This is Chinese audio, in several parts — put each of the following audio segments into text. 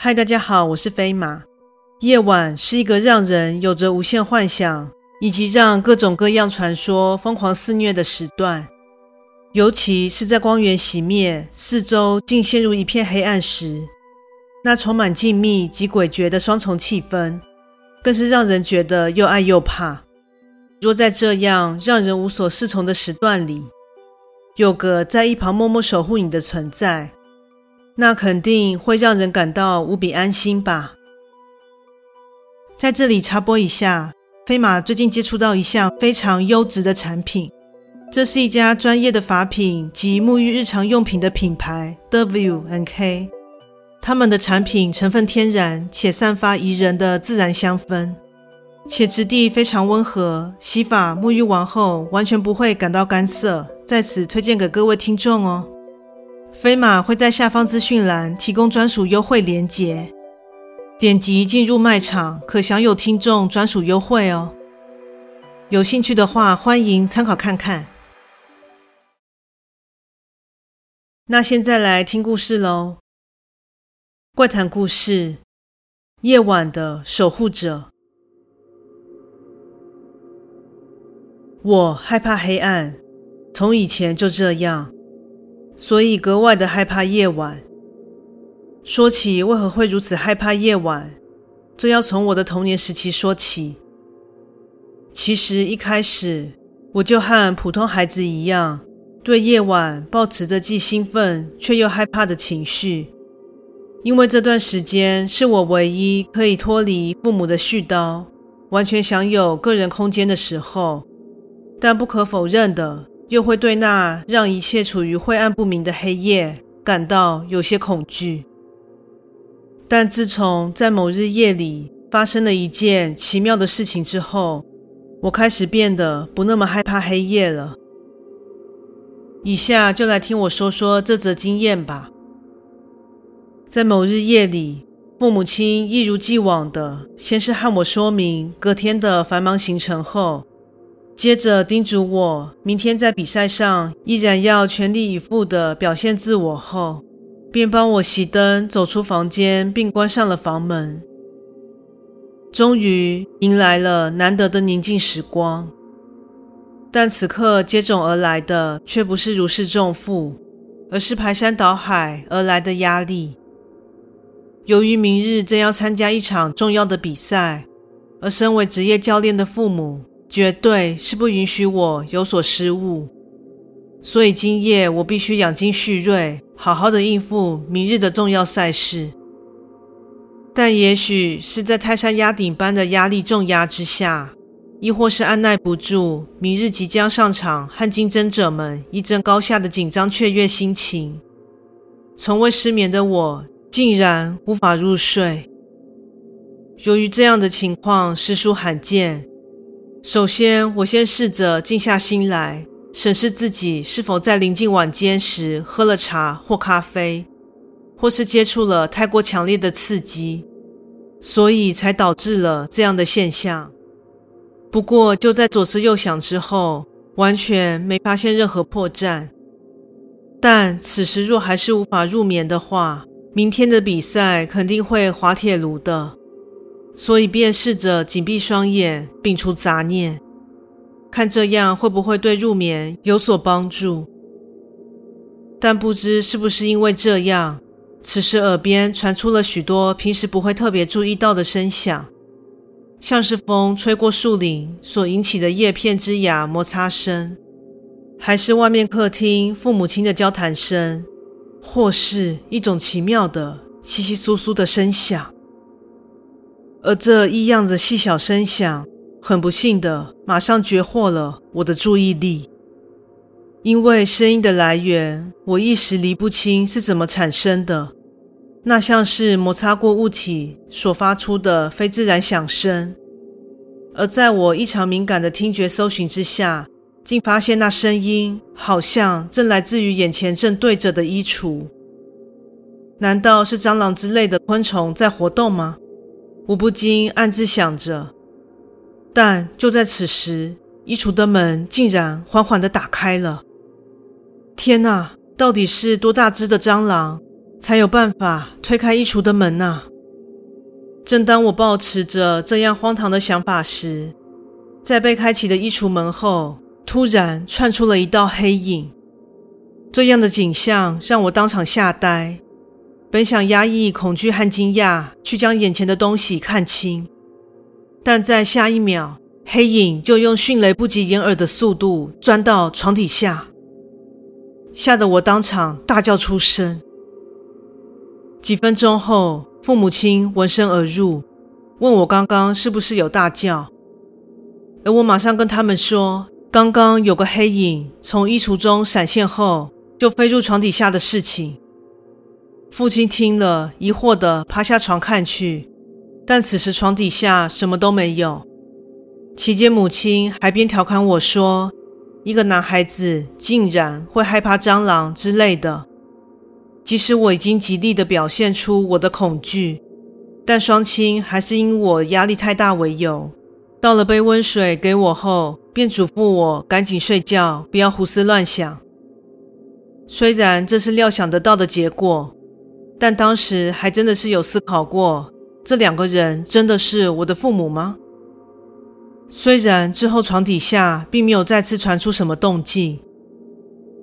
嗨，大家好，我是飞马。夜晚是一个让人有着无限幻想，以及让各种各样传说疯狂肆虐的时段。尤其是在光源熄灭、四周竟陷入一片黑暗时，那充满静谧及诡谲的双重气氛，更是让人觉得又爱又怕。若在这样让人无所适从的时段里，有个在一旁默默守护你的存在，那肯定会让人感到无比安心吧。在这里插播一下，飞马最近接触到一项非常优质的产品，这是一家专业的发品及沐浴日常用品的品牌 W N K 他们的产品成分天然且散发宜人的自然香氛，且质地非常温和，洗发沐浴完后完全不会感到干涩，在此推荐给各位听众哦。飞马会在下方资讯栏提供专属优惠链接，点击进入卖场可享有听众专属优惠哦。有兴趣的话，欢迎参考看看。那现在来听故事喽。怪谈故事：夜晚的守护者。我害怕黑暗，从以前就这样。所以格外的害怕夜晚。说起为何会如此害怕夜晚，这要从我的童年时期说起。其实一开始我就和普通孩子一样，对夜晚抱持着既兴奋却又害怕的情绪，因为这段时间是我唯一可以脱离父母的絮叨，完全享有个人空间的时候。但不可否认的，又会对那让一切处于晦暗不明的黑夜感到有些恐惧。但自从在某日夜里发生了一件奇妙的事情之后，我开始变得不那么害怕黑夜了。以下就来听我说说这则经验吧。在某日夜里，父母亲一如既往的先是和我说明隔天的繁忙行程后。接着叮嘱我，明天在比赛上依然要全力以赴地表现自我后，便帮我熄灯，走出房间，并关上了房门。终于迎来了难得的宁静时光，但此刻接踵而来的却不是如释重负，而是排山倒海而来的压力。由于明日正要参加一场重要的比赛，而身为职业教练的父母。绝对是不允许我有所失误，所以今夜我必须养精蓄锐，好好的应付明日的重要赛事。但也许是在泰山压顶般的压力重压之下，亦或是按捺不住明日即将上场和竞争者们一争高下的紧张雀跃心情，从未失眠的我竟然无法入睡。由于这样的情况实属罕见。首先，我先试着静下心来，审视自己是否在临近晚间时喝了茶或咖啡，或是接触了太过强烈的刺激，所以才导致了这样的现象。不过，就在左思右想之后，完全没发现任何破绽。但此时若还是无法入眠的话，明天的比赛肯定会滑铁卢的。所以便试着紧闭双眼，摒除杂念，看这样会不会对入眠有所帮助。但不知是不是因为这样，此时耳边传出了许多平时不会特别注意到的声响，像是风吹过树林所引起的叶片枝桠摩擦声，还是外面客厅父母亲的交谈声，或是一种奇妙的窸窸窣窣的声响。而这异样的细小声响，很不幸的，马上攫获了我的注意力。因为声音的来源，我一时理不清是怎么产生的。那像是摩擦过物体所发出的非自然响声。而在我异常敏感的听觉搜寻之下，竟发现那声音好像正来自于眼前正对着的衣橱。难道是蟑螂之类的昆虫在活动吗？我不禁暗自想着，但就在此时，衣橱的门竟然缓缓地打开了。天哪，到底是多大只的蟑螂？才有办法推开衣橱的门呐。正当我抱持着这样荒唐的想法时，在被开启的衣橱门后，突然窜出了一道黑影。这样的景象让我当场吓呆。本想压抑恐惧和惊讶，去将眼前的东西看清，但在下一秒，黑影就用迅雷不及掩耳的速度钻到床底下，吓得我当场大叫出声。几分钟后，父母亲闻声而入，问我刚刚是不是有大叫，而我马上跟他们说，刚刚有个黑影从衣橱中闪现后，就飞入床底下的事情。父亲听了，疑惑地爬下床看去，但此时床底下什么都没有。期间，母亲还边调侃我说：“一个男孩子竟然会害怕蟑螂之类的。”即使我已经极力地表现出我的恐惧，但双亲还是因我压力太大为由，倒了杯温水给我后，便嘱咐我赶紧睡觉，不要胡思乱想。虽然这是料想得到的结果。但当时还真的是有思考过，这两个人真的是我的父母吗？虽然之后床底下并没有再次传出什么动静，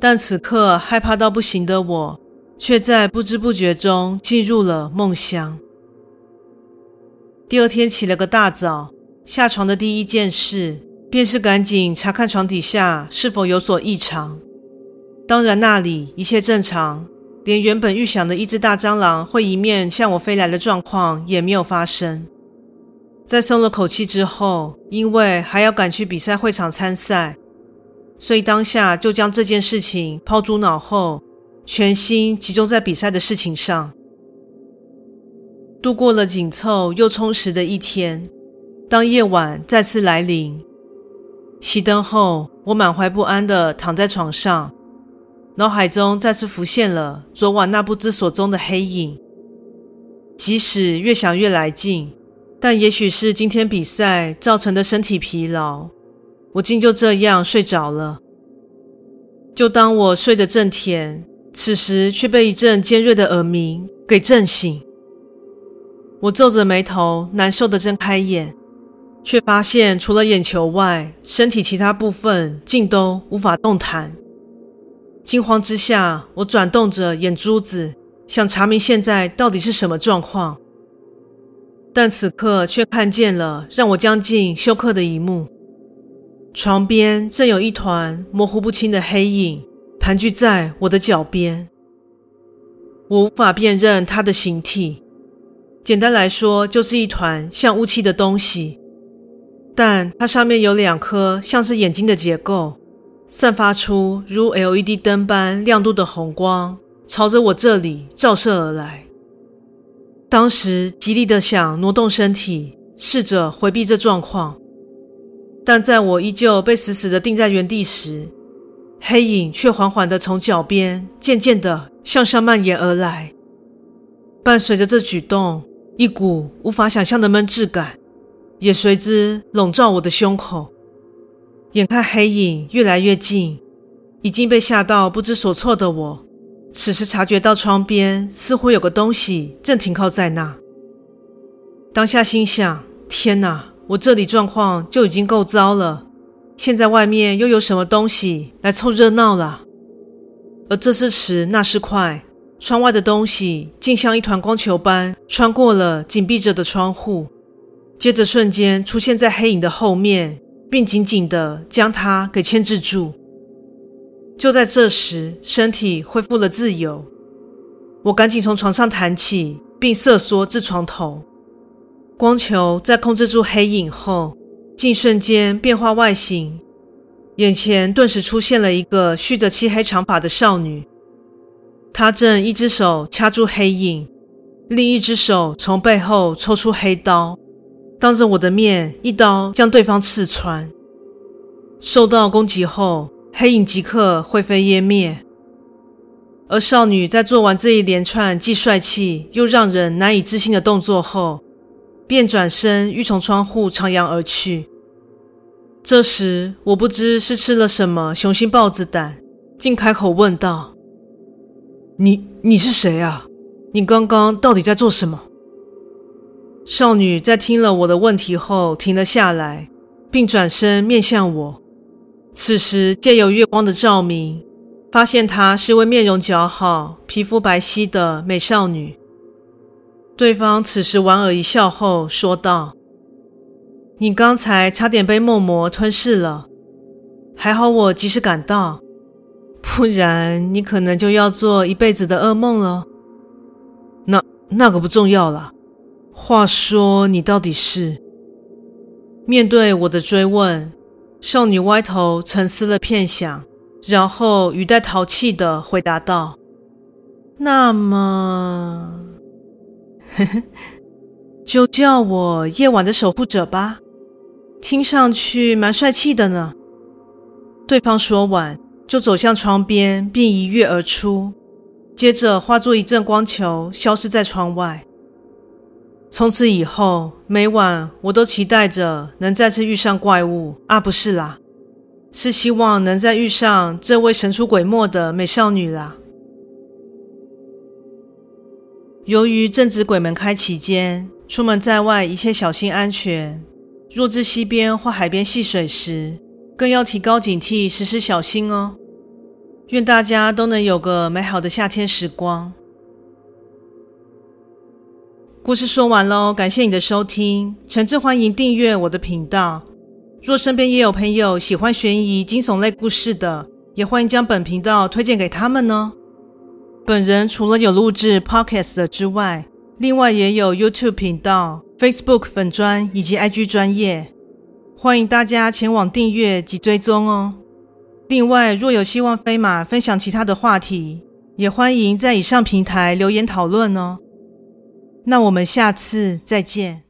但此刻害怕到不行的我，却在不知不觉中进入了梦乡。第二天起了个大早，下床的第一件事便是赶紧查看床底下是否有所异常。当然，那里一切正常。连原本预想的一只大蟑螂会迎面向我飞来的状况也没有发生。在松了口气之后，因为还要赶去比赛会场参赛，所以当下就将这件事情抛诸脑后，全心集中在比赛的事情上。度过了紧凑又充实的一天。当夜晚再次来临，熄灯后，我满怀不安地躺在床上。脑海中再次浮现了昨晚那不知所踪的黑影，即使越想越来劲，但也许是今天比赛造成的身体疲劳，我竟就这样睡着了。就当我睡得正甜，此时却被一阵尖锐的耳鸣给震醒。我皱着眉头，难受的睁开眼，却发现除了眼球外，身体其他部分竟都无法动弹。惊慌之下，我转动着眼珠子，想查明现在到底是什么状况。但此刻却看见了让我将近休克的一幕：床边正有一团模糊不清的黑影盘踞在我的脚边，我无法辨认它的形体。简单来说，就是一团像雾气的东西，但它上面有两颗像是眼睛的结构。散发出如 LED 灯般亮度的红光，朝着我这里照射而来。当时极力的想挪动身体，试着回避这状况，但在我依旧被死死的定在原地时，黑影却缓缓的从脚边渐渐的向上蔓延而来。伴随着这举动，一股无法想象的闷质感也随之笼罩我的胸口。眼看黑影越来越近，已经被吓到不知所措的我，此时察觉到窗边似乎有个东西正停靠在那。当下心想：天哪，我这里状况就已经够糟了，现在外面又有什么东西来凑热闹了？而这是迟，那是快，窗外的东西竟像一团光球般穿过了紧闭着的窗户，接着瞬间出现在黑影的后面。并紧紧地将它给牵制住。就在这时，身体恢复了自由，我赶紧从床上弹起，并瑟缩至床头。光球在控制住黑影后，竟瞬间变化外形，眼前顿时出现了一个蓄着漆黑长发的少女。她正一只手掐住黑影，另一只手从背后抽出黑刀。当着我的面，一刀将对方刺穿。受到攻击后，黑影即刻灰飞烟灭。而少女在做完这一连串既帅气又让人难以置信的动作后，便转身欲从窗户徜徉而去。这时，我不知是吃了什么雄心豹子胆，竟开口问道：“你你是谁啊？你刚刚到底在做什么？”少女在听了我的问题后停了下来，并转身面向我。此时借由月光的照明，发现她是位面容姣好、皮肤白皙的美少女。对方此时莞尔一笑后说道：“你刚才差点被梦魔吞噬了，还好我及时赶到，不然你可能就要做一辈子的噩梦了。”那那个不重要了。话说，你到底是？面对我的追问，少女歪头沉思了片刻，然后语带淘气的回答道：“那么，呵呵，就叫我夜晚的守护者吧，听上去蛮帅气的呢。”对方说完，就走向窗边，并一跃而出，接着化作一阵光球，消失在窗外。从此以后，每晚我都期待着能再次遇上怪物啊，不是啦，是希望能再遇上这位神出鬼没的美少女啦。由于正值鬼门开期间，出门在外一切小心安全。若至溪边或海边戏水时，更要提高警惕，时时小心哦。愿大家都能有个美好的夏天时光。故事说完喽，感谢你的收听，诚挚欢迎订阅我的频道。若身边也有朋友喜欢悬疑惊悚类故事的，也欢迎将本频道推荐给他们呢。本人除了有录制 Podcast 的之外，另外也有 YouTube 频道、Facebook 粉专以及 IG 专业，欢迎大家前往订阅及追踪哦。另外，若有希望飞马分享其他的话题，也欢迎在以上平台留言讨论哦。那我们下次再见。